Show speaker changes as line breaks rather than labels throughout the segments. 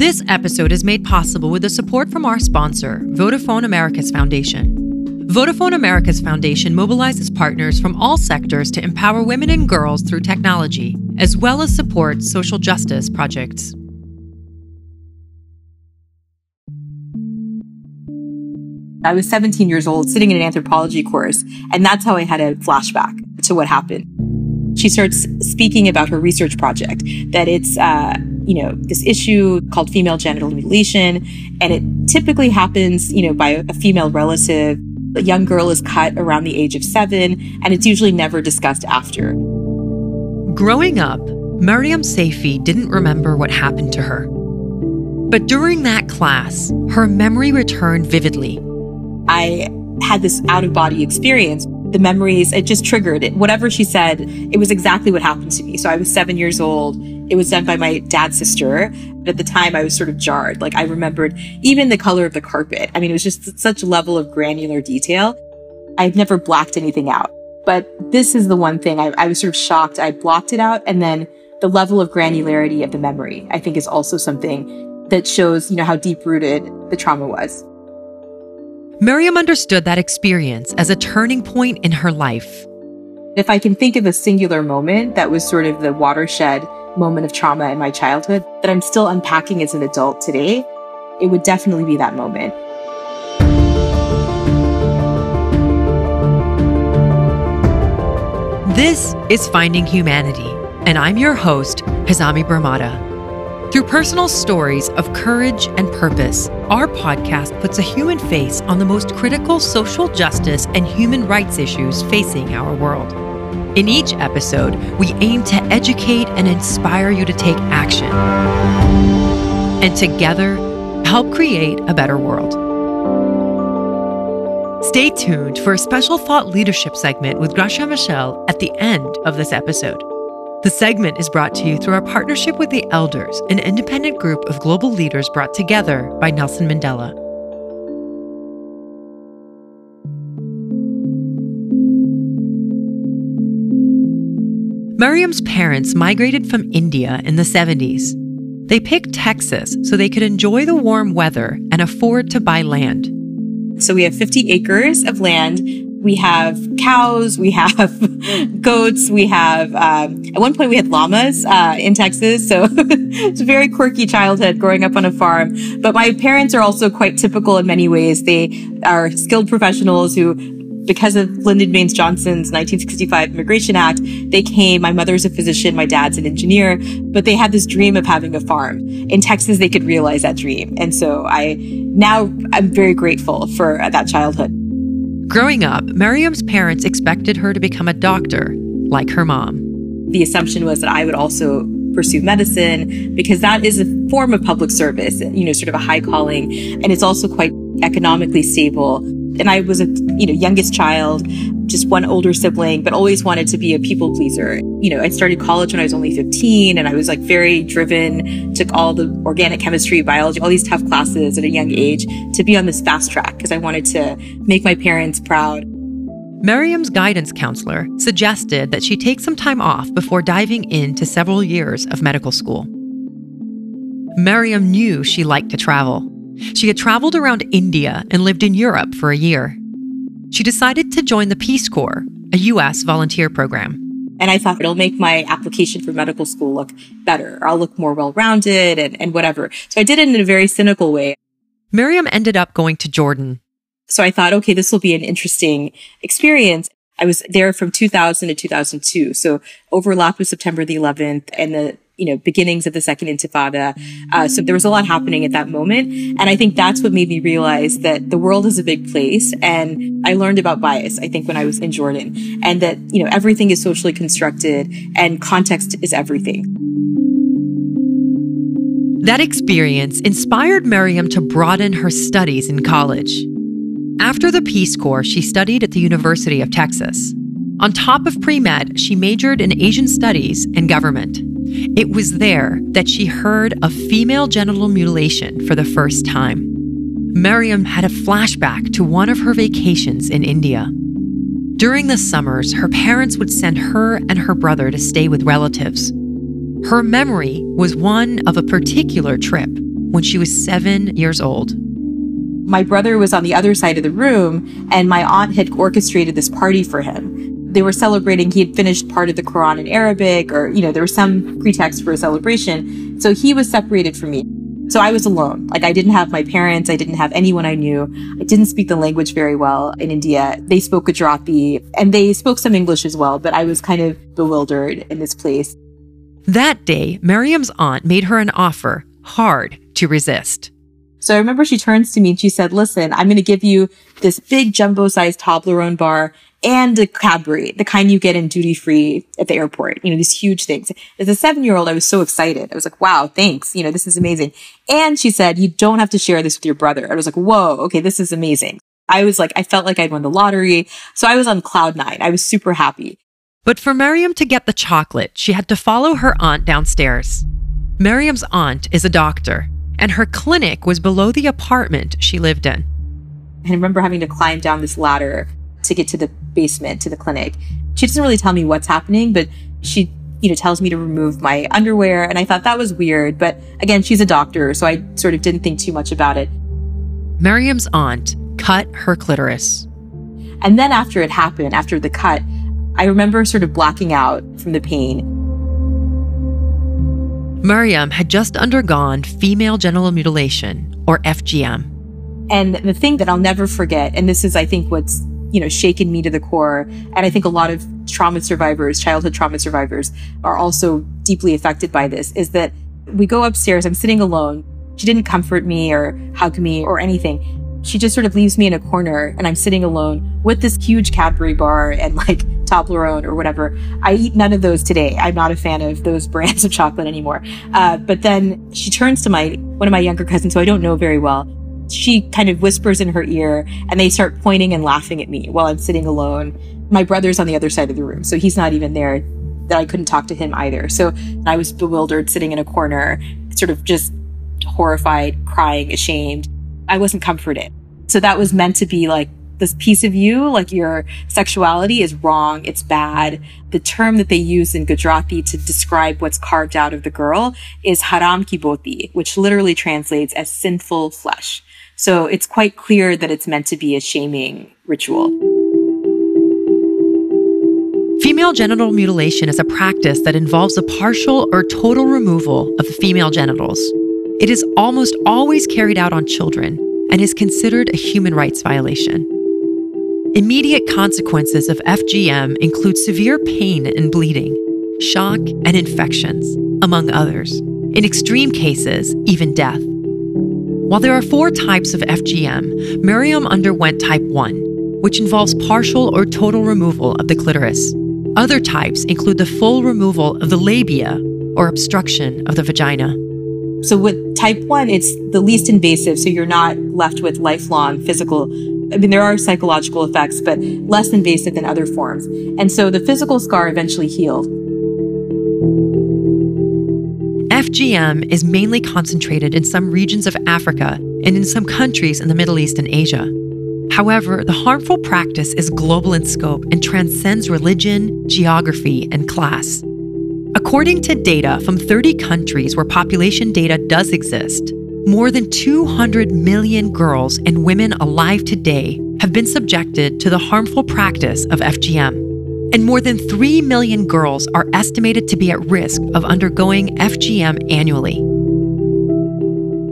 This episode is made possible with the support from our sponsor, Vodafone Americas Foundation. Vodafone Americas Foundation mobilizes partners from all sectors to empower women and girls through technology, as well as support social justice projects.
I was 17 years old sitting in an anthropology course, and that's how I had a flashback to what happened. She starts speaking about her research project, that it's, uh, you know, this issue called female genital mutilation, and it typically happens, you know, by a female relative. A young girl is cut around the age of seven, and it's usually never discussed after.
Growing up, Mariam Saifee didn't remember what happened to her. But during that class, her memory returned vividly
I had this out of body experience. The memories, it just triggered it. Whatever she said, it was exactly what happened to me. So I was seven years old. It was done by my dad's sister. But at the time, I was sort of jarred. Like I remembered even the color of the carpet. I mean, it was just such a level of granular detail. I've never blacked anything out. But this is the one thing I, I was sort of shocked. I blocked it out. And then the level of granularity of the memory, I think is also something that shows, you know, how deep rooted the trauma was.
Mariam understood that experience as a turning point in her life.
If I can think of a singular moment that was sort of the watershed moment of trauma in my childhood that I'm still unpacking as an adult today, it would definitely be that moment.
This is Finding Humanity, and I'm your host, Hazami Barmada. Through personal stories of courage and purpose, our podcast puts a human face on the most critical social justice and human rights issues facing our world. In each episode, we aim to educate and inspire you to take action. And together, help create a better world. Stay tuned for a special thought leadership segment with Graça Machel at the end of this episode. The segment is brought to you through our partnership with the Elders, an independent group of global leaders brought together by Nelson Mandela. Mariam's parents migrated from India in the 70s. They picked Texas so they could enjoy the warm weather and afford to buy land.
So we have 50 acres of land we have cows, we have goats, we have, um, at one point we had llamas, uh, in Texas. So it's a very quirky childhood growing up on a farm. But my parents are also quite typical in many ways. They are skilled professionals who because of Lyndon Baines Johnson's 1965 Immigration Act, they came. My mother's a physician, my dad's an engineer, but they had this dream of having a farm. In Texas, they could realize that dream. And so I now I'm very grateful for that childhood.
Growing up, Mariam's parents expected her to become a doctor, like her mom.
The assumption was that I would also pursue medicine because that is a form of public service, you know, sort of a high calling. And it's also quite economically stable. And I was a, you know, youngest child just one older sibling, but always wanted to be a people pleaser. You know, I started college when I was only 15 and I was like very driven, took all the organic chemistry, biology, all these tough classes at a young age to be on this fast track because I wanted to make my parents proud.
Mariam's guidance counselor suggested that she take some time off before diving into several years of medical school. Mariam knew she liked to travel. She had traveled around India and lived in Europe for a year she decided to join the Peace Corps, a U.S. volunteer program.
And I thought it'll make my application for medical school look better. I'll look more well rounded and, and whatever. So I did it in a very cynical way.
Miriam ended up going to Jordan.
So I thought, okay, this will be an interesting experience. I was there from 2000 to 2002. So overlap with September the 11th and the you know, beginnings of the second intifada. Uh, so there was a lot happening at that moment. And I think that's what made me realize that the world is a big place. And I learned about bias, I think, when I was in Jordan and that, you know, everything is socially constructed and context is everything.
That experience inspired Mariam to broaden her studies in college. After the Peace Corps, she studied at the University of Texas. On top of pre med, she majored in Asian studies and government. It was there that she heard of female genital mutilation for the first time. Mariam had a flashback to one of her vacations in India. During the summers, her parents would send her and her brother to stay with relatives. Her memory was one of a particular trip when she was seven years old.
My brother was on the other side of the room, and my aunt had orchestrated this party for him. They were celebrating, he had finished part of the Quran in Arabic, or, you know, there was some pretext for a celebration. So he was separated from me. So I was alone. Like I didn't have my parents. I didn't have anyone I knew. I didn't speak the language very well in India. They spoke Gujarati and they spoke some English as well, but I was kind of bewildered in this place.
That day, Miriam's aunt made her an offer hard to resist.
So I remember she turns to me and she said, listen, I'm going to give you this big jumbo sized Toblerone bar and a Cadbury, the kind you get in duty free at the airport. You know, these huge things. As a seven year old, I was so excited. I was like, wow, thanks. You know, this is amazing. And she said, you don't have to share this with your brother. I was like, whoa, okay, this is amazing. I was like, I felt like I'd won the lottery. So I was on cloud nine. I was super happy.
But for Miriam to get the chocolate, she had to follow her aunt downstairs. Miriam's aunt is a doctor, and her clinic was below the apartment she lived in.
I remember having to climb down this ladder to get to the basement, to the clinic. She doesn't really tell me what's happening, but she, you know, tells me to remove my underwear. And I thought that was weird. But again, she's a doctor, so I sort of didn't think too much about it.
Miriam's aunt cut her clitoris.
And then after it happened, after the cut, I remember sort of blacking out from the pain.
Miriam had just undergone female genital mutilation, or FGM.
And the thing that I'll never forget, and this is, I think, what's you know, shaken me to the core. And I think a lot of trauma survivors, childhood trauma survivors are also deeply affected by this is that we go upstairs. I'm sitting alone. She didn't comfort me or hug me or anything. She just sort of leaves me in a corner and I'm sitting alone with this huge Cadbury bar and like Toblerone or whatever. I eat none of those today. I'm not a fan of those brands of chocolate anymore. Uh, but then she turns to my, one of my younger cousins who I don't know very well she kind of whispers in her ear and they start pointing and laughing at me while I'm sitting alone. My brother's on the other side of the room, so he's not even there that I couldn't talk to him either. So I was bewildered sitting in a corner, sort of just horrified, crying, ashamed. I wasn't comforted. So that was meant to be like this piece of you, like your sexuality is wrong. It's bad. The term that they use in Gujarati to describe what's carved out of the girl is haram ki boti, which literally translates as sinful flesh. So it's quite clear that it's meant to be a shaming ritual.
Female genital mutilation is a practice that involves a partial or total removal of the female genitals. It is almost always carried out on children and is considered a human rights violation. Immediate consequences of FGM include severe pain and bleeding, shock, and infections, among others. In extreme cases, even death. While there are four types of FGM, Miriam underwent type 1, which involves partial or total removal of the clitoris. Other types include the full removal of the labia or obstruction of the vagina.
So with type 1, it's the least invasive, so you're not left with lifelong physical I mean, there are psychological effects, but less invasive than other forms. And so the physical scar eventually healed.
FGM is mainly concentrated in some regions of Africa and in some countries in the Middle East and Asia. However, the harmful practice is global in scope and transcends religion, geography, and class. According to data from 30 countries where population data does exist, more than 200 million girls and women alive today have been subjected to the harmful practice of FGM and more than 3 million girls are estimated to be at risk of undergoing FGM annually.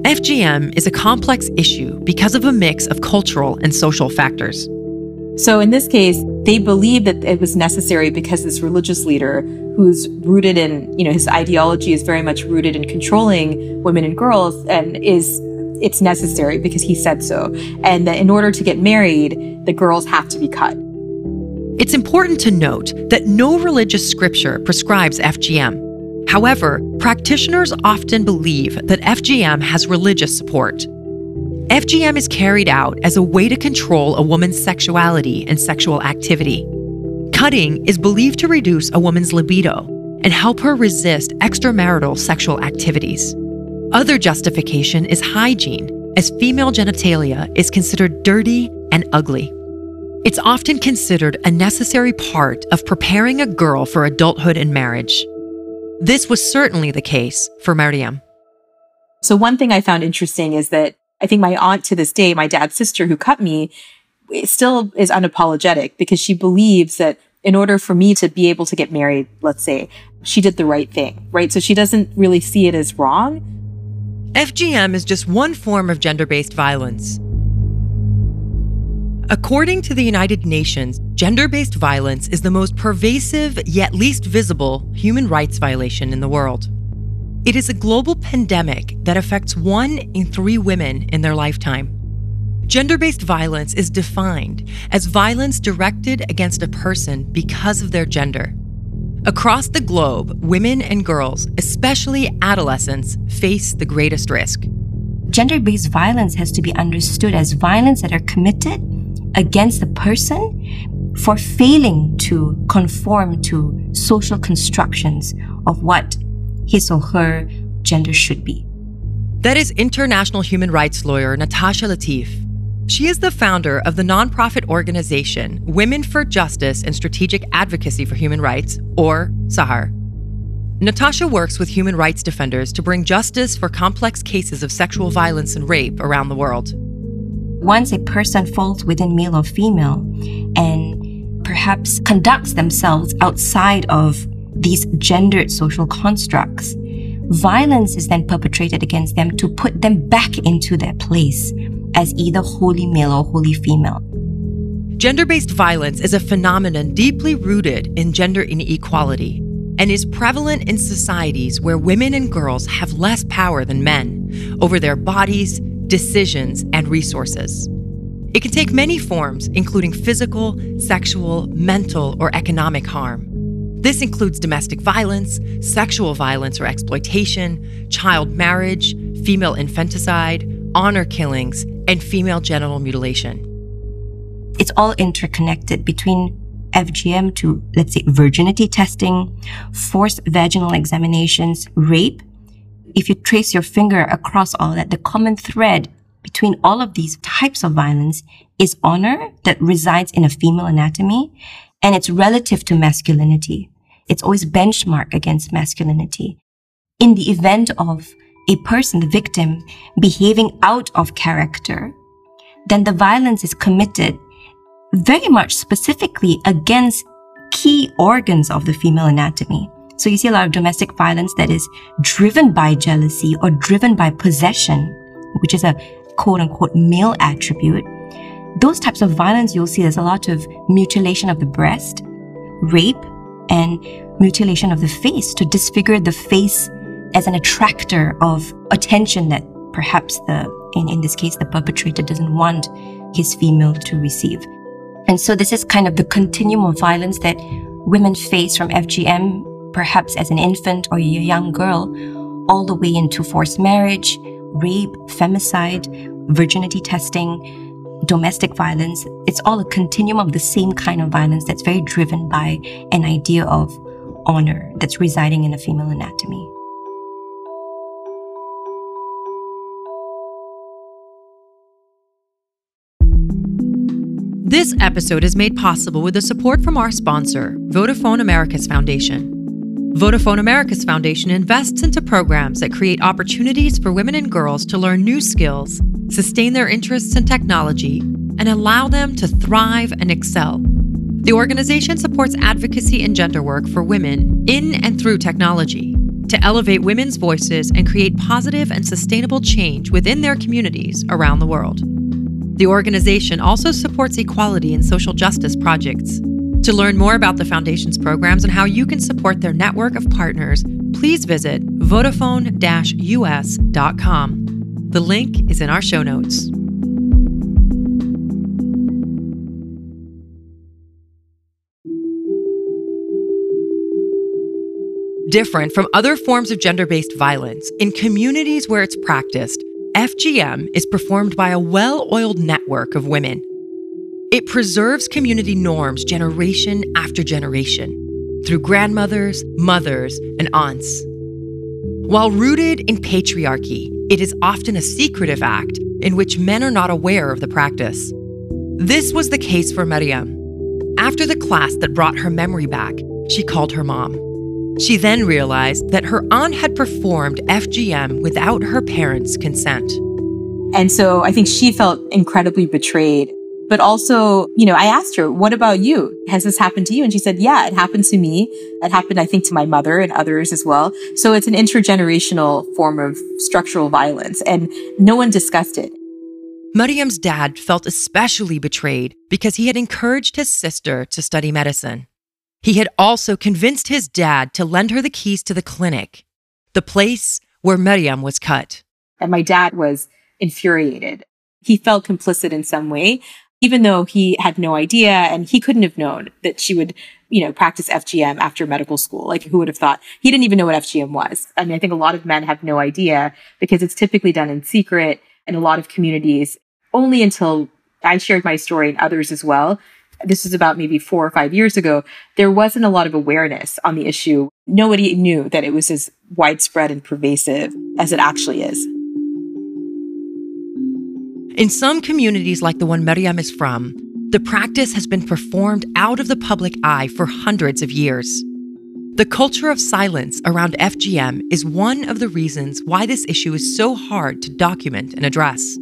FGM is a complex issue because of a mix of cultural and social factors.
So in this case, they believe that it was necessary because this religious leader who's rooted in, you know, his ideology is very much rooted in controlling women and girls and is it's necessary because he said so. And that in order to get married, the girls have to be cut.
It's important to note that no religious scripture prescribes FGM. However, practitioners often believe that FGM has religious support. FGM is carried out as a way to control a woman's sexuality and sexual activity. Cutting is believed to reduce a woman's libido and help her resist extramarital sexual activities. Other justification is hygiene, as female genitalia is considered dirty and ugly. It's often considered a necessary part of preparing a girl for adulthood and marriage. This was certainly the case for Mariam.
So one thing I found interesting is that I think my aunt to this day, my dad's sister who cut me, still is unapologetic because she believes that in order for me to be able to get married, let's say, she did the right thing, right? So she doesn't really see it as wrong.
FGM is just one form of gender based violence. According to the United Nations, gender based violence is the most pervasive yet least visible human rights violation in the world. It is a global pandemic that affects one in three women in their lifetime. Gender based violence is defined as violence directed against a person because of their gender. Across the globe, women and girls, especially adolescents, face the greatest risk.
Gender based violence has to be understood as violence that are committed against the person for failing to conform to social constructions of what his or her gender should be.
That is international human rights lawyer Natasha Latif. She is the founder of the nonprofit organization Women for Justice and Strategic Advocacy for Human Rights, or SAHAR. Natasha works with human rights defenders to bring justice for complex cases of sexual violence and rape around the world.
Once a person falls within male or female and perhaps conducts themselves outside of these gendered social constructs, violence is then perpetrated against them to put them back into their place as either wholly male or wholly female.
Gender based violence is a phenomenon deeply rooted in gender inequality and is prevalent in societies where women and girls have less power than men over their bodies, decisions, and resources. It can take many forms, including physical, sexual, mental, or economic harm. This includes domestic violence, sexual violence or exploitation, child marriage, female infanticide, honor killings, and female genital mutilation.
It's all interconnected between FGM to, let's say, virginity testing, forced vaginal examinations, rape. If you trace your finger across all that, the common thread between all of these types of violence is honor that resides in a female anatomy and it's relative to masculinity. It's always benchmarked against masculinity. In the event of a person, the victim, behaving out of character, then the violence is committed very much specifically against key organs of the female anatomy. So you see a lot of domestic violence that is driven by jealousy or driven by possession, which is a quote unquote male attribute. Those types of violence you'll see there's a lot of mutilation of the breast, rape, and mutilation of the face to disfigure the face as an attractor of attention that perhaps the, in, in this case, the perpetrator doesn't want his female to receive. And so this is kind of the continuum of violence that women face from FGM, perhaps as an infant or a young girl, all the way into forced marriage, rape, femicide, virginity testing, domestic violence. It's all a continuum of the same kind of violence that's very driven by an idea of honor that's residing in a female anatomy.
This episode is made possible with the support from our sponsor, Vodafone Americas Foundation. Vodafone Americas Foundation invests into programs that create opportunities for women and girls to learn new skills, sustain their interests in technology, and allow them to thrive and excel. The organization supports advocacy and gender work for women in and through technology to elevate women's voices and create positive and sustainable change within their communities around the world. The organization also supports equality and social justice projects. To learn more about the Foundation's programs and how you can support their network of partners, please visit Vodafone US.com. The link is in our show notes. Different from other forms of gender based violence, in communities where it's practiced, FGM is performed by a well oiled network of women. It preserves community norms generation after generation through grandmothers, mothers, and aunts. While rooted in patriarchy, it is often a secretive act in which men are not aware of the practice. This was the case for Mariam. After the class that brought her memory back, she called her mom. She then realized that her aunt had performed FGM without her parents' consent.
And so I think she felt incredibly betrayed. But also, you know, I asked her, what about you? Has this happened to you? And she said, yeah, it happened to me. It happened, I think, to my mother and others as well. So it's an intergenerational form of structural violence and no one discussed it.
Mariam's dad felt especially betrayed because he had encouraged his sister to study medicine. He had also convinced his dad to lend her the keys to the clinic, the place where Mariam was cut.
And my dad was infuriated. He felt complicit in some way, even though he had no idea and he couldn't have known that she would, you know, practice FGM after medical school. Like who would have thought? He didn't even know what FGM was. I mean, I think a lot of men have no idea because it's typically done in secret in a lot of communities only until I shared my story and others as well. This was about maybe four or five years ago. There wasn't a lot of awareness on the issue. Nobody knew that it was as widespread and pervasive as it actually is.
In some communities, like the one Mariam is from, the practice has been performed out of the public eye for hundreds of years. The culture of silence around FGM is one of the reasons why this issue is so hard to document and address.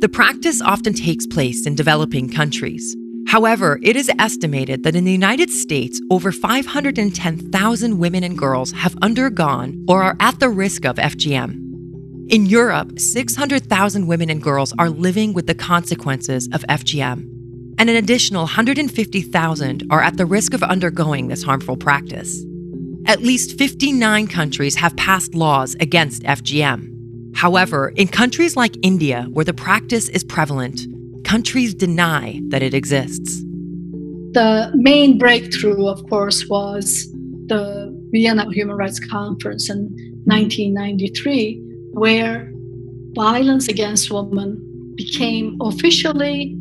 The practice often takes place in developing countries. However, it is estimated that in the United States, over 510,000 women and girls have undergone or are at the risk of FGM. In Europe, 600,000 women and girls are living with the consequences of FGM, and an additional 150,000 are at the risk of undergoing this harmful practice. At least 59 countries have passed laws against FGM. However, in countries like India, where the practice is prevalent, countries deny that it exists.
The main breakthrough, of course, was the Vienna Human Rights Conference in 1993 where violence against women became officially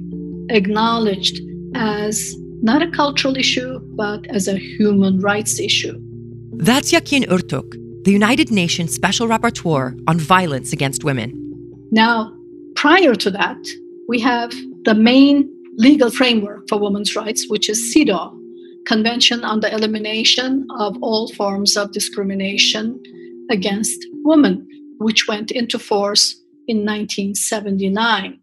acknowledged as not a cultural issue, but as a human rights issue.
That's Yakin Ertürk, the United Nations Special Rapporteur on Violence Against Women.
Now, prior to that, we have the main legal framework for women's rights, which is CEDAW, Convention on the Elimination of All Forms of Discrimination Against Women which went into force in 1979.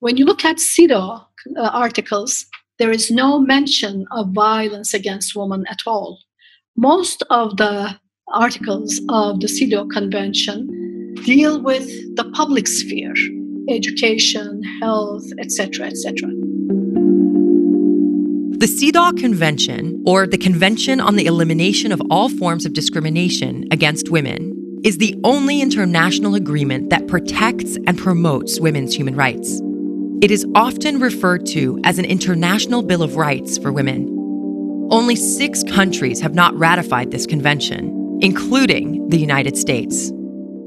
When you look at CEDAW uh, articles, there is no mention of violence against women at all. Most of the articles of the CEDAW Convention deal with the public sphere, education, health, etc., etc.
The CEDAW Convention, or the Convention on the Elimination of All Forms of Discrimination Against Women, is the only international agreement that protects and promotes women's human rights. It is often referred to as an international Bill of Rights for women. Only six countries have not ratified this convention, including the United States.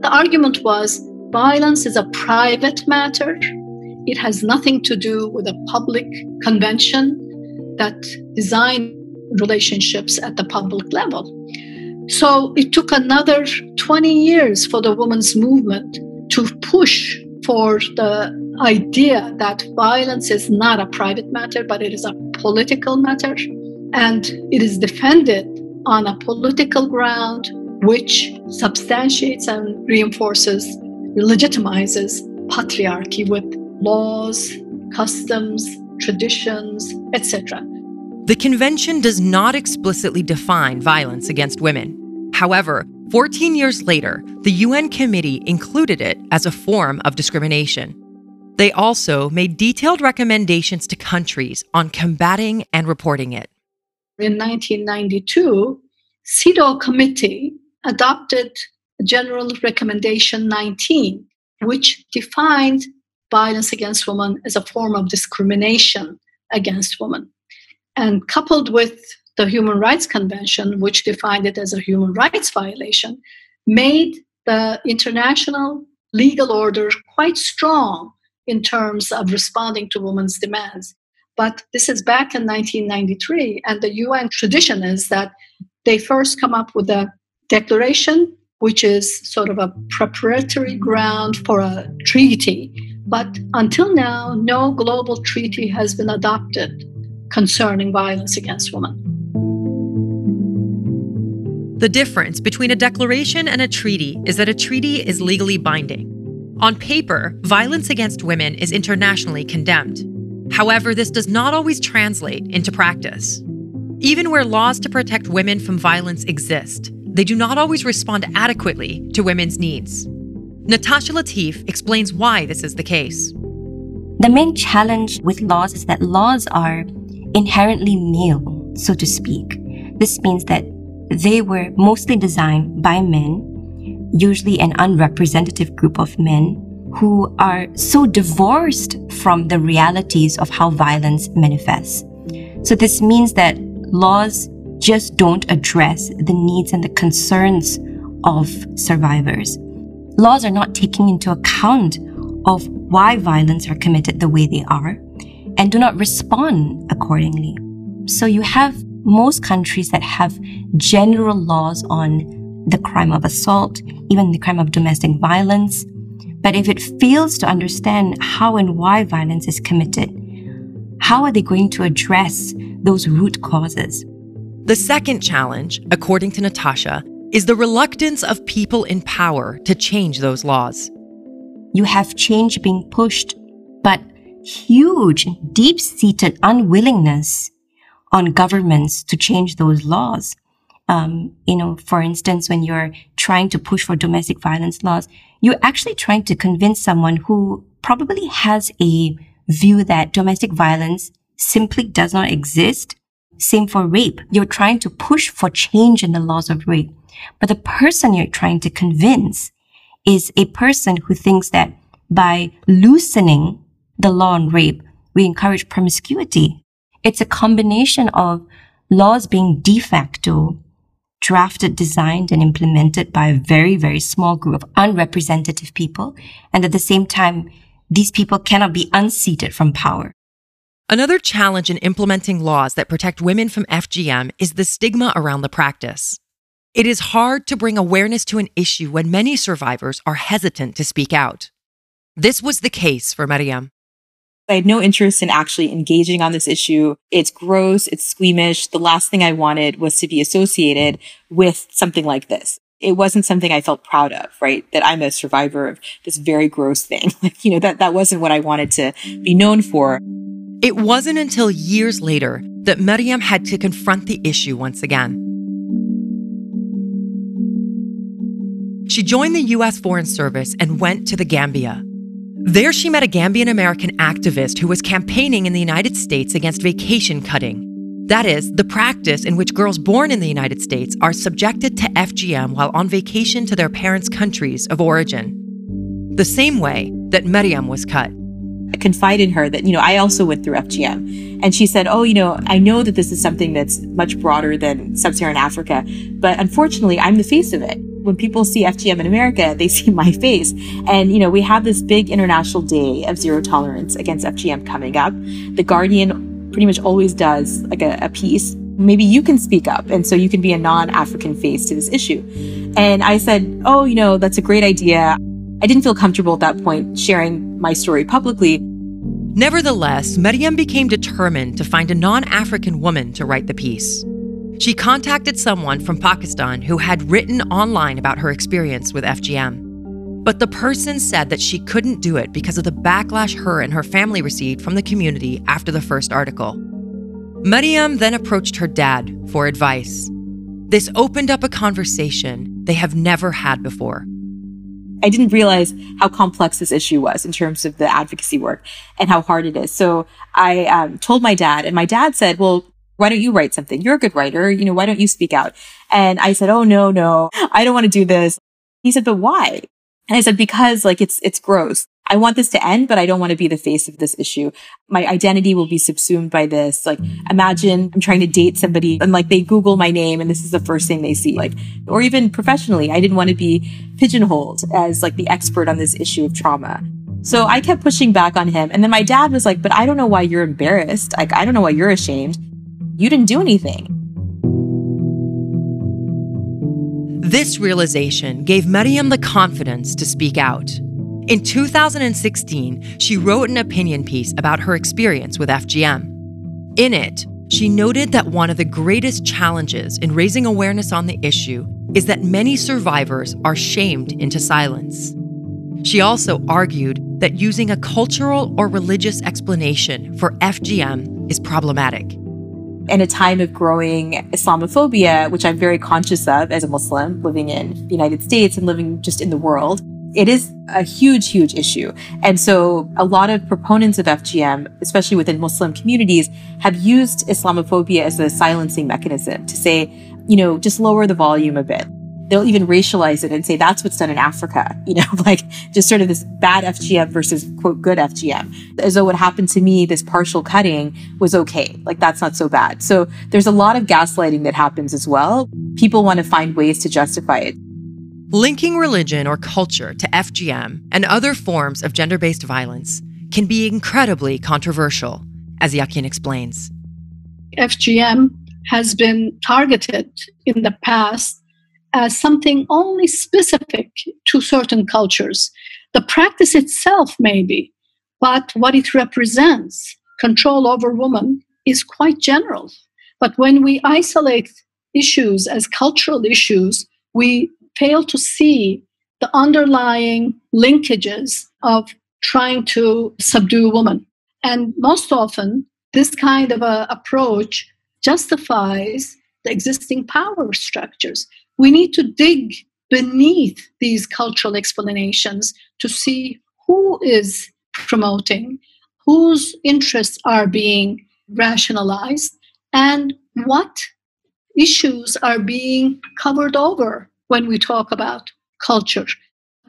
The argument was violence is a private matter. It has nothing to do with a public convention that design relationships at the public level. So it took another 20 years for the women's movement to push for the idea that violence is not a private matter, but it is a political matter. And it is defended on a political ground, which substantiates and reinforces, legitimizes patriarchy with laws, customs, traditions, etc.
The convention does not explicitly define violence against women. However, 14 years later, the UN committee included it as a form of discrimination. They also made detailed recommendations to countries on combating and reporting it.
In 1992, CEDAW committee adopted General Recommendation 19, which defined violence against women as a form of discrimination against women and coupled with the Human Rights Convention, which defined it as a human rights violation, made the international legal order quite strong in terms of responding to women's demands. But this is back in 1993, and the UN tradition is that they first come up with a declaration, which is sort of a preparatory ground for a treaty. But until now, no global treaty has been adopted concerning violence against women.
The difference between a declaration and a treaty is that a treaty is legally binding. On paper, violence against women is internationally condemned. However, this does not always translate into practice. Even where laws to protect women from violence exist, they do not always respond adequately to women's needs. Natasha Latif explains why this is the case.
The main challenge with laws is that laws are inherently male, so to speak. This means that they were mostly designed by men, usually an unrepresentative group of men, who are so divorced from the realities of how violence manifests. So this means that laws just don't address the needs and the concerns of survivors. Laws are not taking into account of why violence are committed the way they are and do not respond accordingly. So you have most countries that have general laws on the crime of assault, even the crime of domestic violence. But if it fails to understand how and why violence is committed, how are they going to address those root causes?
The second challenge, according to Natasha, is the reluctance of people in power to change those laws.
You have change being pushed, but huge, deep seated unwillingness on governments to change those laws. Um, you know, for instance, when you're trying to push for domestic violence laws, you're actually trying to convince someone who probably has a view that domestic violence simply does not exist. Same for rape. You're trying to push for change in the laws of rape. But the person you're trying to convince is a person who thinks that by loosening the law on rape, we encourage promiscuity. It's a combination of laws being de facto, drafted, designed, and implemented by a very, very small group of unrepresentative people. And at the same time, these people cannot be unseated from power.
Another challenge in implementing laws that protect women from FGM is the stigma around the practice. It is hard to bring awareness to an issue when many survivors are hesitant to speak out. This was the case for Mariam.
I had no interest in actually engaging on this issue. It's gross. It's squeamish. The last thing I wanted was to be associated with something like this. It wasn't something I felt proud of, right? That I'm a survivor of this very gross thing. Like, you know, that, that wasn't what I wanted to be known for.
It wasn't until years later that Mariam had to confront the issue once again. She joined the U.S. Foreign Service and went to the Gambia, there, she met a Gambian American activist who was campaigning in the United States against vacation cutting. That is, the practice in which girls born in the United States are subjected to FGM while on vacation to their parents' countries of origin. The same way that Mariam was cut.
I confided in her that, you know, I also went through FGM. And she said, Oh, you know, I know that this is something that's much broader than sub Saharan Africa, but unfortunately, I'm the face of it when people see FGM in America, they see my face. And, you know, we have this big international day of zero tolerance against FGM coming up. The Guardian pretty much always does like a, a piece. Maybe you can speak up. And so you can be a non-African face to this issue. And I said, Oh, you know, that's a great idea. I didn't feel comfortable at that point sharing my story publicly.
Nevertheless, Mariam became determined to find a non African woman to write the piece. She contacted someone from Pakistan who had written online about her experience with FGM. But the person said that she couldn't do it because of the backlash her and her family received from the community after the first article. Mariam then approached her dad for advice. This opened up a conversation they have never had before.
I didn't realize how complex this issue was in terms of the advocacy work and how hard it is. So I um, told my dad, and my dad said, Well, why don't you write something? You're a good writer. You know, why don't you speak out? And I said, Oh, no, no, I don't want to do this. He said, but why? And I said, because like it's, it's gross. I want this to end, but I don't want to be the face of this issue. My identity will be subsumed by this. Like, imagine I'm trying to date somebody and like they Google my name and this is the first thing they see. Like, or even professionally, I didn't want to be pigeonholed as like the expert on this issue of trauma. So I kept pushing back on him. And then my dad was like, but I don't know why you're embarrassed. Like, I don't know why you're ashamed. You didn't do anything.
This realization gave Mariam the confidence to speak out. In 2016, she wrote an opinion piece about her experience with FGM. In it, She noted that one of the greatest challenges in raising awareness on the issue is that many survivors are shamed into silence. She also argued that using a cultural or religious explanation for FGM is problematic.
In a time of growing Islamophobia, which I'm very conscious of as a Muslim living in the United States and living just in the world, it is a huge, huge issue. And so a lot of proponents of FGM, especially within Muslim communities, have used Islamophobia as a silencing mechanism to say, you know, just lower the volume a bit. They'll even racialize it and say that's what's done in Africa, you know, like just sort of this bad FGM versus quote good FGM. As though what happened to me, this partial cutting was okay. Like that's not so bad. So there's a lot of gaslighting that happens as well. People want to find ways to justify it.
Linking religion or culture to FGM and other forms of gender based violence can be incredibly controversial, as Yakin explains.
FGM has been targeted in the past as something only specific to certain cultures. The practice itself, maybe, but what it represents, control over women, is quite general. But when we isolate issues as cultural issues, we fail to see the underlying linkages of trying to subdue women. And most often, this kind of a approach justifies the existing power structures. We need to dig beneath these cultural explanations to see who is promoting, whose interests are being rationalized, and what issues are being covered over when we talk about culture.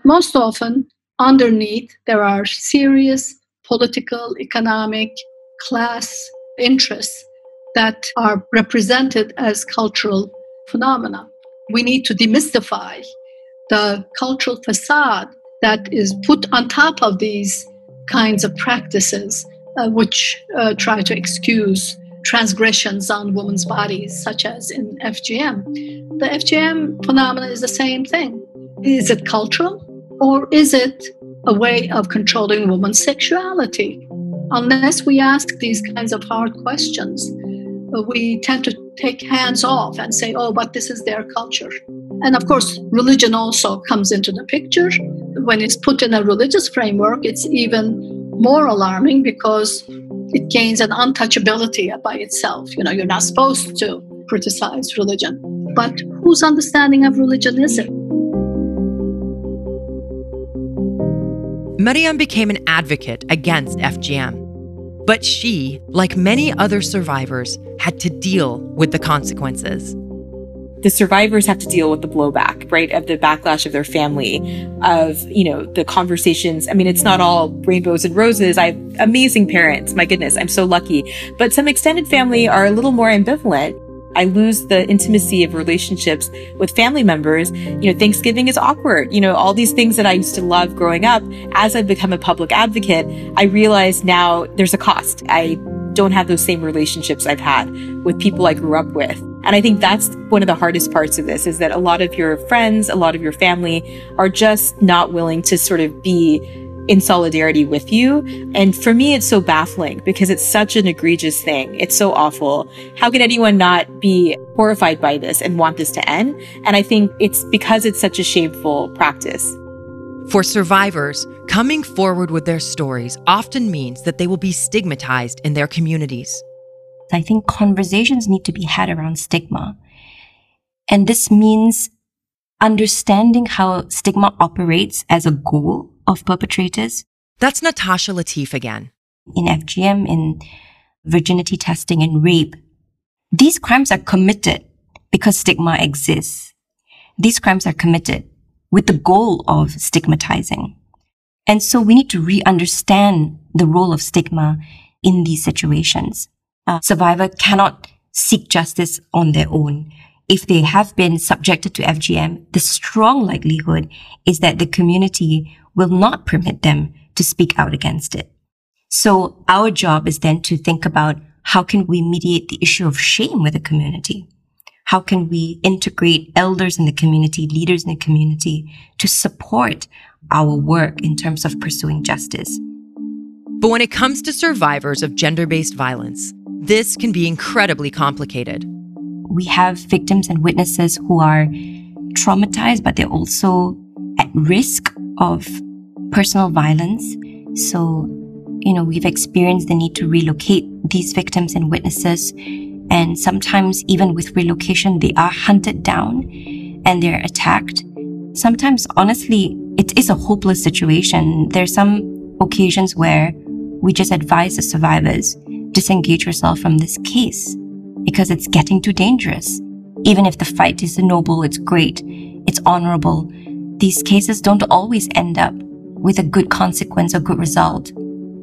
Most often, underneath, there are serious political, economic, class interests that are represented as cultural phenomena. We need to demystify the cultural facade that is put on top of these kinds of practices, uh, which uh, try to excuse transgressions on women's bodies, such as in FGM. The FGM phenomenon is the same thing. Is it cultural or is it a way of controlling women's sexuality? Unless we ask these kinds of hard questions, we tend to take hands off and say, oh, but this is their culture. And of course, religion also comes into the picture. When it's put in a religious framework, it's even more alarming because it gains an untouchability by itself. You know, you're not supposed to criticize religion. But whose understanding of religion is it?
Mariam became an advocate against FGM. But she, like many other survivors, had to deal with the consequences
the survivors have to deal with the blowback, right? Of the backlash of their family, of, you know, the conversations. I mean, it's not all rainbows and roses. I have amazing parents. My goodness, I'm so lucky. But some extended family are a little more ambivalent. I lose the intimacy of relationships with family members. You know, Thanksgiving is awkward. You know, all these things that I used to love growing up. As I've become a public advocate, I realize now there's a cost. I don't have those same relationships I've had with people I grew up with. And I think that's one of the hardest parts of this is that a lot of your friends, a lot of your family are just not willing to sort of be in solidarity with you. And for me, it's so baffling because it's such an egregious thing. It's so awful. How can anyone not be horrified by this and want this to end? And I think it's because it's such a shameful practice.
For survivors, coming forward with their stories often means that they will be stigmatized in their communities.
I think conversations need to be had around stigma. And this means understanding how stigma operates as a goal of perpetrators.
That's Natasha Latif again.
In FGM, in virginity testing and rape, these crimes are committed because stigma exists. These crimes are committed with the goal of stigmatizing. And so we need to re-understand the role of stigma in these situations uh, survivor cannot seek justice on their own. If they have been subjected to FGM, the strong likelihood is that the community will not permit them to speak out against it. So our job is then to think about how can we mediate the issue of shame with the community? How can we integrate elders in the community, leaders in the community to support our work in terms of pursuing justice?
But when it comes to survivors of gender based violence, This can be incredibly complicated.
We have victims and witnesses who are traumatized, but they're also at risk of personal violence. So, you know, we've experienced the need to relocate these victims and witnesses. And sometimes, even with relocation, they are hunted down and they're attacked. Sometimes, honestly, it is a hopeless situation. There are some occasions where we just advise the survivors disengage yourself from this case because it's getting too dangerous. Even if the fight is noble, it's great, it's honorable, these cases don't always end up with a good consequence or good result.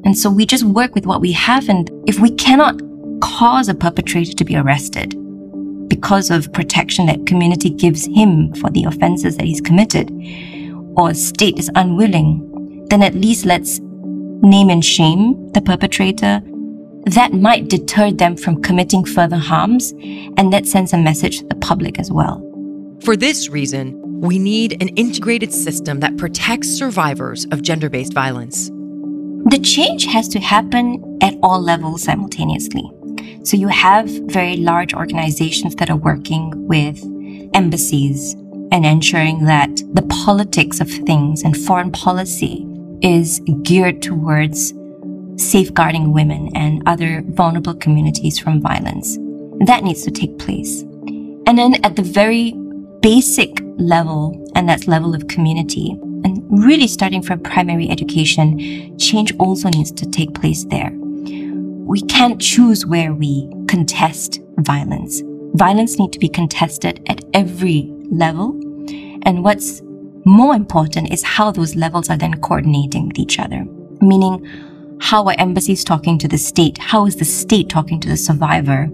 And so we just work with what we have. And if we cannot cause a perpetrator to be arrested because of protection that community gives him for the offenses that he's committed, or state is unwilling, then at least let's name and shame the perpetrator. That might deter them from committing further harms, and that sends a message to the public as well.
For this reason, we need an integrated system that protects survivors of gender based violence.
The change has to happen at all levels simultaneously. So you have very large organizations that are working with embassies and ensuring that the politics of things and foreign policy is geared towards safeguarding women and other vulnerable communities from violence. That needs to take place. And then at the very basic level, and that's level of community, and really starting from primary education, change also needs to take place there. We can't choose where we contest violence. Violence needs to be contested at every level. And what's more important is how those levels are then coordinating with each other. Meaning, how are embassies talking to the state? How is the state talking to the survivor?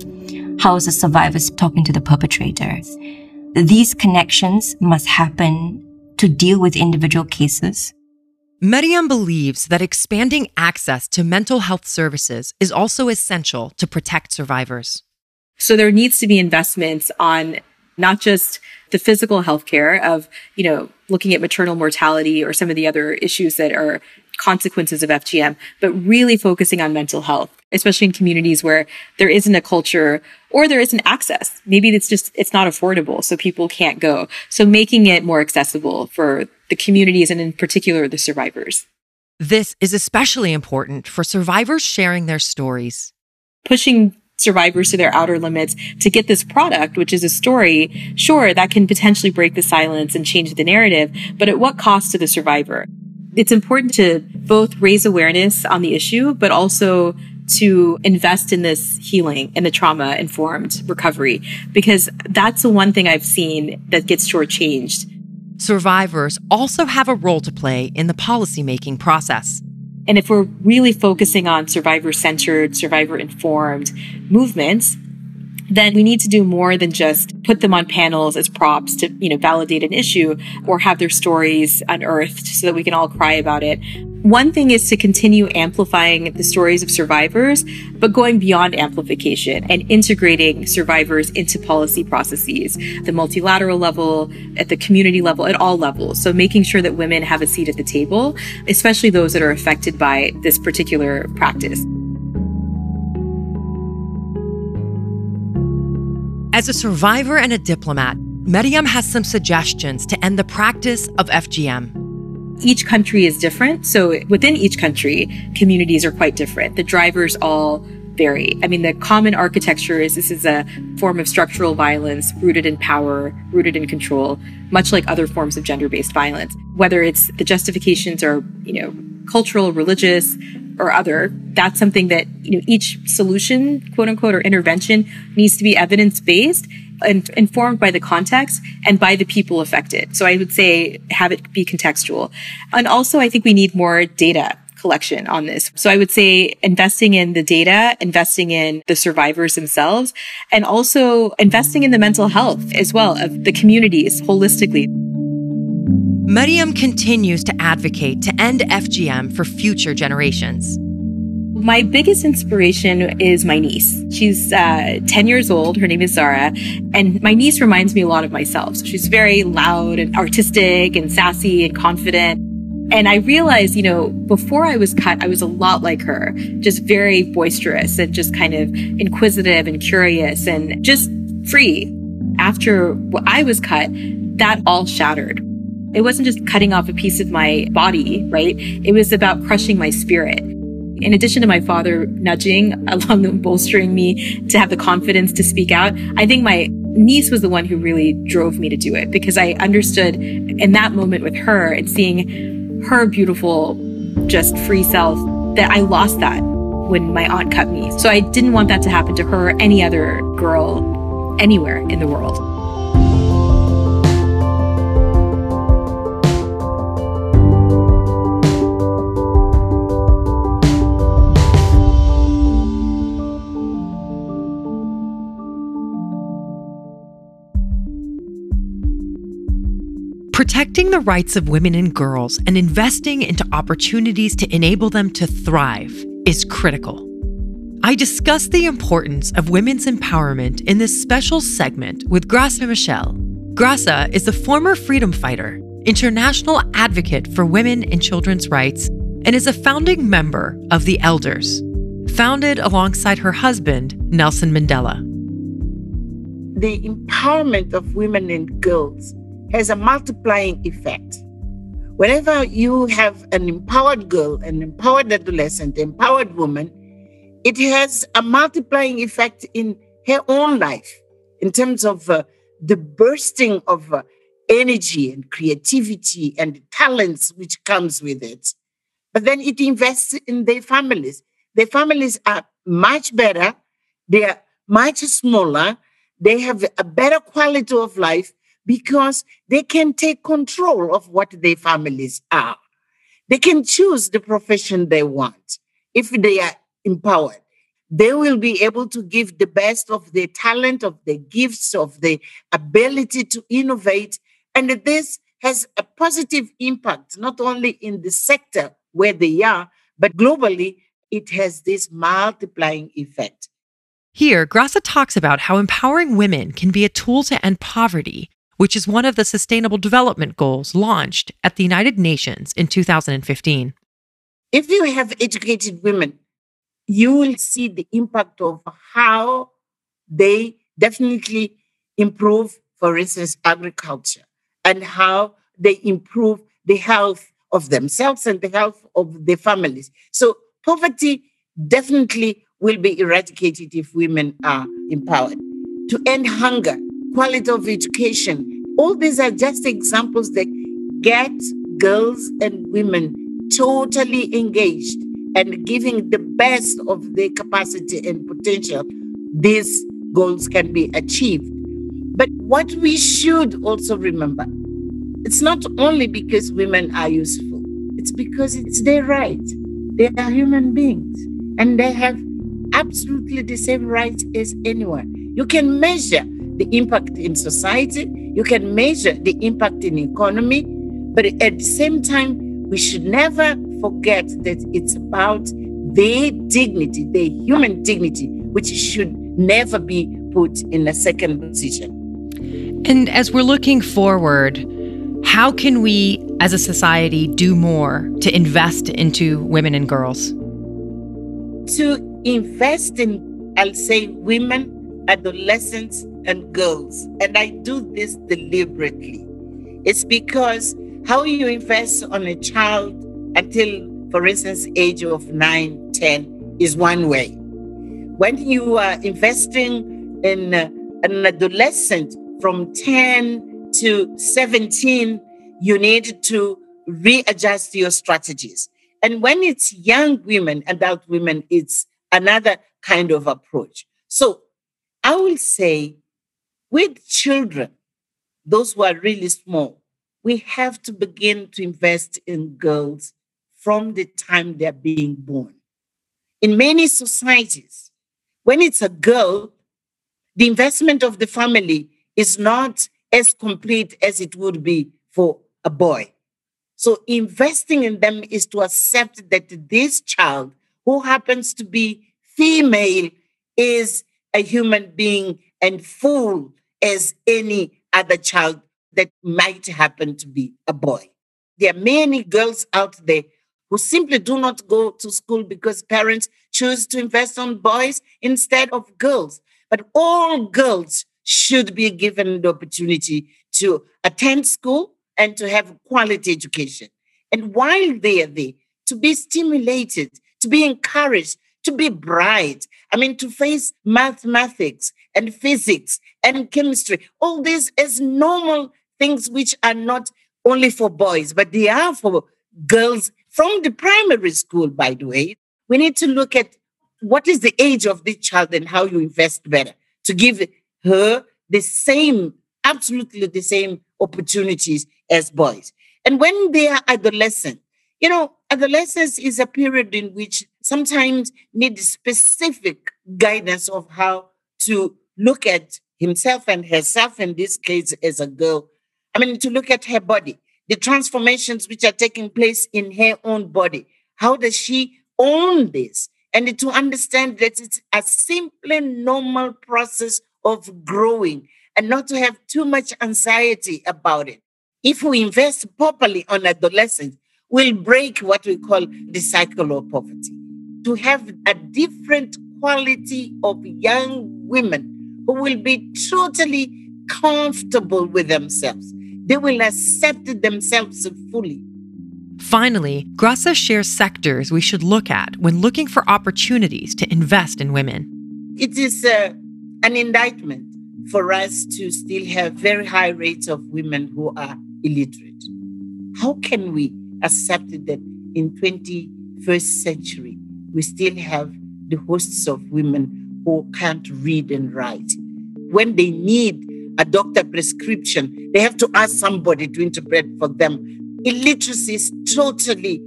How is the survivor talking to the perpetrators? These connections must happen to deal with individual cases.
Mariam believes that expanding access to mental health services is also essential to protect survivors.
So there needs to be investments on not just the physical health care of, you know, looking at maternal mortality or some of the other issues that are consequences of FGM, but really focusing on mental health, especially in communities where there isn't a culture or there isn't access. Maybe it's just, it's not affordable. So people can't go. So making it more accessible for the communities and in particular the survivors.
This is especially important for survivors sharing their stories.
Pushing survivors to their outer limits to get this product, which is a story, sure, that can potentially break the silence and change the narrative, but at what cost to the survivor? It's important to both raise awareness on the issue, but also to invest in this healing and the trauma informed recovery, because that's the one thing I've seen that gets shortchanged.
Survivors also have a role to play in the policymaking process.
And if we're really focusing on survivor centered, survivor informed movements, then we need to do more than just put them on panels as props to, you know, validate an issue or have their stories unearthed so that we can all cry about it. One thing is to continue amplifying the stories of survivors, but going beyond amplification and integrating survivors into policy processes, the multilateral level, at the community level, at all levels. So making sure that women have a seat at the table, especially those that are affected by this particular practice.
As a survivor and a diplomat, Mariam has some suggestions to end the practice of FGM.
Each country is different. So within each country, communities are quite different. The drivers all vary. I mean, the common architecture is this is a form of structural violence rooted in power, rooted in control, much like other forms of gender based violence. Whether it's the justifications are, you know, cultural, religious, or other, that's something that, you know, each solution, quote unquote, or intervention needs to be evidence based and informed by the context and by the people affected. So I would say have it be contextual. And also I think we need more data collection on this. So I would say investing in the data, investing in the survivors themselves, and also investing in the mental health as well of the communities holistically.
Mariam continues to advocate to end FGM for future generations.
My biggest inspiration is my niece. She's uh, 10 years old. Her name is Zara. And my niece reminds me a lot of myself. So she's very loud and artistic and sassy and confident. And I realized, you know, before I was cut, I was a lot like her, just very boisterous and just kind of inquisitive and curious and just free. After I was cut, that all shattered. It wasn't just cutting off a piece of my body, right? It was about crushing my spirit. In addition to my father nudging along and bolstering me to have the confidence to speak out, I think my niece was the one who really drove me to do it because I understood in that moment with her and seeing her beautiful, just free self that I lost that when my aunt cut me. So I didn't want that to happen to her or any other girl anywhere in the world.
Protecting the rights of women and girls and investing into opportunities to enable them to thrive is critical. I discuss the importance of women's empowerment in this special segment with Graça Machel. Graça is a former freedom fighter, international advocate for women and children's rights, and is a founding member of the Elders, founded alongside her husband, Nelson Mandela.
The empowerment of women and girls has a multiplying effect. Whenever you have an empowered girl, an empowered adolescent, empowered woman, it has a multiplying effect in her own life in terms of uh, the bursting of uh, energy and creativity and talents which comes with it. But then it invests in their families. Their families are much better. They are much smaller. They have a better quality of life because they can take control of what their families are. They can choose the profession they want if they are empowered. They will be able to give the best of their talent, of their gifts, of their ability to innovate. And this has a positive impact, not only in the sector where they are, but globally, it has this multiplying effect.
Here, Graça talks about how empowering women can be a tool to end poverty which is one of the Sustainable Development Goals launched at the United Nations in 2015.
If you have educated women, you will see the impact of how they definitely improve, for instance, agriculture and how they improve the health of themselves and the health of their families. So, poverty definitely will be eradicated if women are empowered. To end hunger, quality of education. All these are just examples that get girls and women totally engaged and giving the best of their capacity and potential. These goals can be achieved. But what we should also remember it's not only because women are useful, it's because it's their right. They are human beings and they have absolutely the same rights as anyone. You can measure the impact in society, you can measure the impact in economy, but at the same time, we should never forget that it's about their dignity, their human dignity, which should never be put in a second position.
And as we're looking forward, how can we as a society do more to invest into women and girls?
To invest in, I'll say, women, adolescents, and girls. And I do this deliberately. It's because how you invest on a child until, for instance, age of 9, 10 is one way. When you are investing in uh, an adolescent from 10 to 17, you need to readjust your strategies. And when it's young women, adult women, it's another kind of approach. So I will say with children, those who are really small, we have to begin to invest in girls from the time they're being born. In many societies, when it's a girl, the investment of the family is not as complete as it would be for a boy. So, investing in them is to accept that this child, who happens to be female, is a human being and full as any other child that might happen to be a boy. There are many girls out there who simply do not go to school because parents choose to invest on boys instead of girls. But all girls should be given the opportunity to attend school and to have quality education. And while they are there, to be stimulated, to be encouraged, to be bright. I mean, to face mathematics and physics and chemistry, all these as normal things which are not only for boys, but they are for girls from the primary school, by the way. We need to look at what is the age of the child and how you invest better to give her the same, absolutely the same opportunities as boys. And when they are adolescent, you know, adolescence is a period in which sometimes need specific guidance of how to look at himself and herself, in this case, as a girl. I mean, to look at her body, the transformations which are taking place in her own body. How does she own this? And to understand that it's a simply normal process of growing and not to have too much anxiety about it. If we invest properly on adolescents, we'll break what we call the cycle of poverty. To have a different quality of young women who will be totally comfortable with themselves. They will accept themselves fully.
Finally, Graça shares sectors we should look at when looking for opportunities to invest in women.
It is uh, an indictment for us to still have very high rates of women who are illiterate. How can we accept that in 21st century we still have the hosts of women who can't read and write? When they need a doctor prescription, they have to ask somebody to interpret for them. Illiteracy is totally,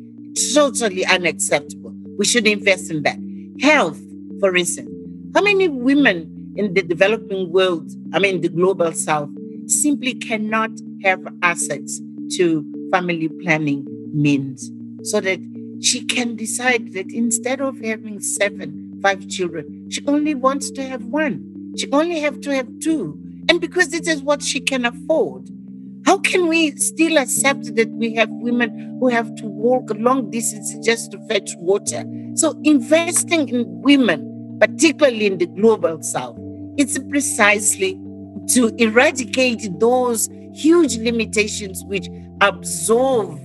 totally unacceptable. We should invest in that. Health, for instance. How many women in the developing world, I mean, the global south, simply cannot have access to family planning means so that she can decide that instead of having seven, five children, she only wants to have one. She only have to have two. And because this is what she can afford. How can we still accept that we have women who have to walk long distances just to fetch water? So investing in women, particularly in the global south, it's precisely to eradicate those huge limitations which absorb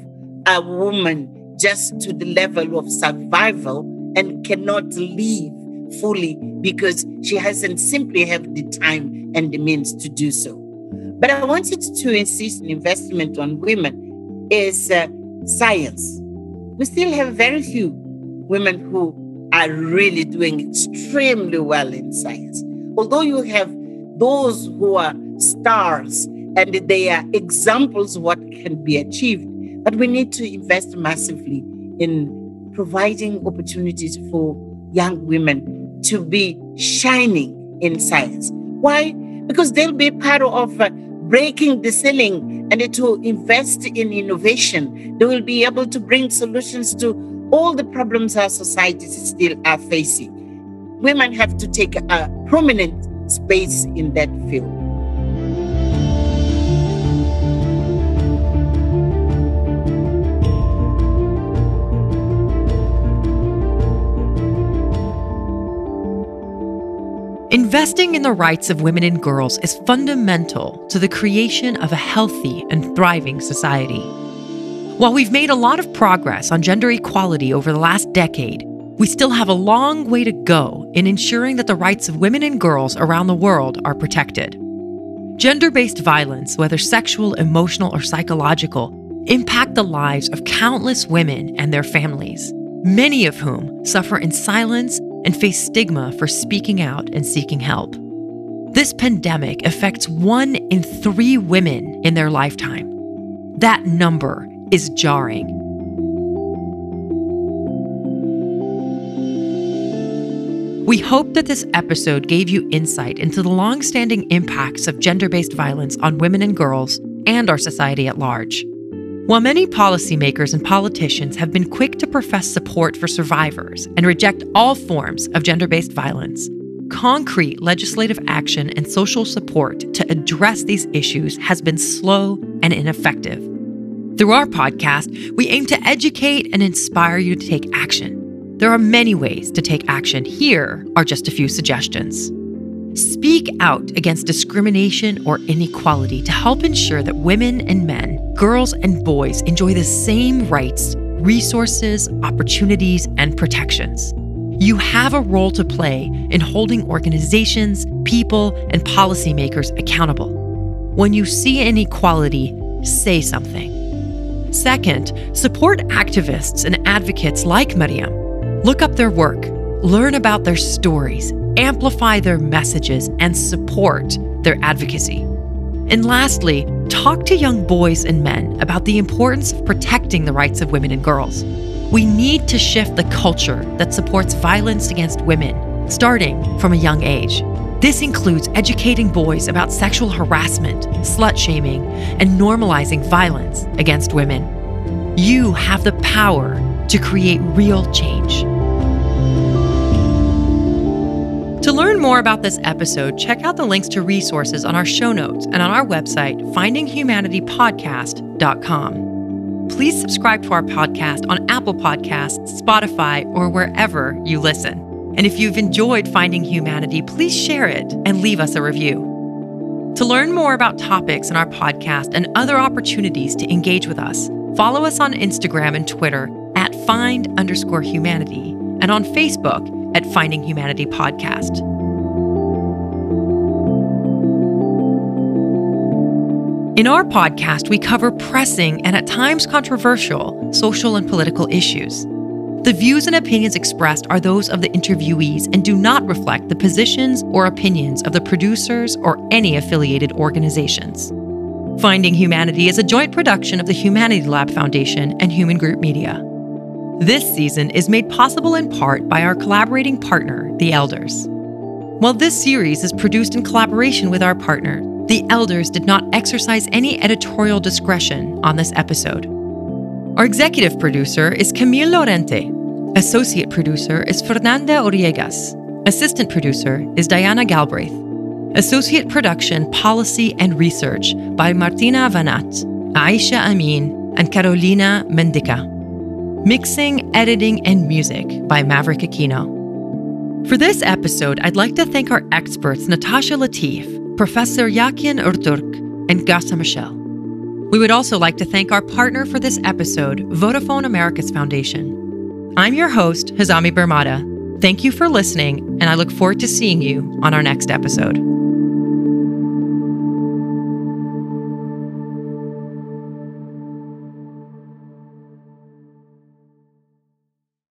a woman just to the level of survival and cannot leave fully because she hasn't simply have the time and the means to do so. But I wanted to insist on investment on women is uh, science. We still have very few women who are really doing extremely well in science although you have those who are stars and they are examples of what can be achieved, but we need to invest massively in providing opportunities for young women to be shining in science. Why? Because they'll be part of uh, breaking the ceiling and to invest in innovation. They will be able to bring solutions to all the problems our societies still are facing women have to take a prominent space in that field.
Investing in the rights of women and girls is fundamental to the creation of a healthy and thriving society. While we've made a lot of progress on gender equality over the last decade, we still have a long way to go in ensuring that the rights of women and girls around the world are protected. Gender based violence, whether sexual, emotional, or psychological, impact the lives of countless women and their families, many of whom suffer in silence and face stigma for speaking out and seeking help. This pandemic affects one in three women in their lifetime. That number is jarring. We hope that this episode gave you insight into the long-standing impacts of gender-based violence on women and girls and our society at large. While many policymakers and politicians have been quick to profess support for survivors and reject all forms of gender based violence, concrete legislative action and social support to address these issues has been slow and ineffective. Through our podcast, we aim to educate and inspire you to take action. There are many ways to take action. Here are just a few suggestions. Speak out against discrimination or inequality to help ensure that women and men, girls and boys enjoy the same rights, resources, opportunities, and protections. You have a role to play in holding organizations, people, and policymakers accountable. When you see inequality, say something. Second, support activists and advocates like Mariam. Look up their work, learn about their stories, amplify their messages, and support their advocacy. And lastly, talk to young boys and men about the importance of protecting the rights of women and girls. We need to shift the culture that supports violence against women, starting from a young age. This includes educating boys about sexual harassment, slut shaming, and normalizing violence against women. You have the power to create real change. To learn more about this episode, check out the links to resources on our show notes and on our website, findinghumanitypodcast.com. Please subscribe to our podcast on Apple Podcasts, Spotify, or wherever you listen. And if you've enjoyed Finding Humanity, please share it and leave us a review. To learn more about topics in our podcast and other opportunities to engage with us, follow us on Instagram and Twitter at find underscore humanity and on Facebook at Finding Humanity Podcast. In our podcast, we cover pressing and at times controversial social and political issues. The views and opinions expressed are those of the interviewees and do not reflect the positions or opinions of the producers or any affiliated organizations. Finding Humanity is a joint production of the Humanity Lab Foundation and Human Group Media. This season is made possible in part by our collaborating partner, The Elders. While this series is produced in collaboration with our partner, The Elders did not exercise any editorial discretion on this episode. Our executive producer is Camille Lorente. Associate producer is Fernanda Oriegas. Assistant producer is Diana Galbraith. Associate production, policy, and research by Martina Vanat, Aisha Amin, and Carolina Mendica. Mixing, editing, and music by Maverick Aquino. For this episode, I'd like to thank our experts Natasha Latif, Professor Yakin Ertürk, and Graça Machel. We would also like to thank our partner for this episode, Vodafone Americas Foundation. I'm your host, Hazami Barmada. Thank you for listening, and I look forward to seeing you on our next episode.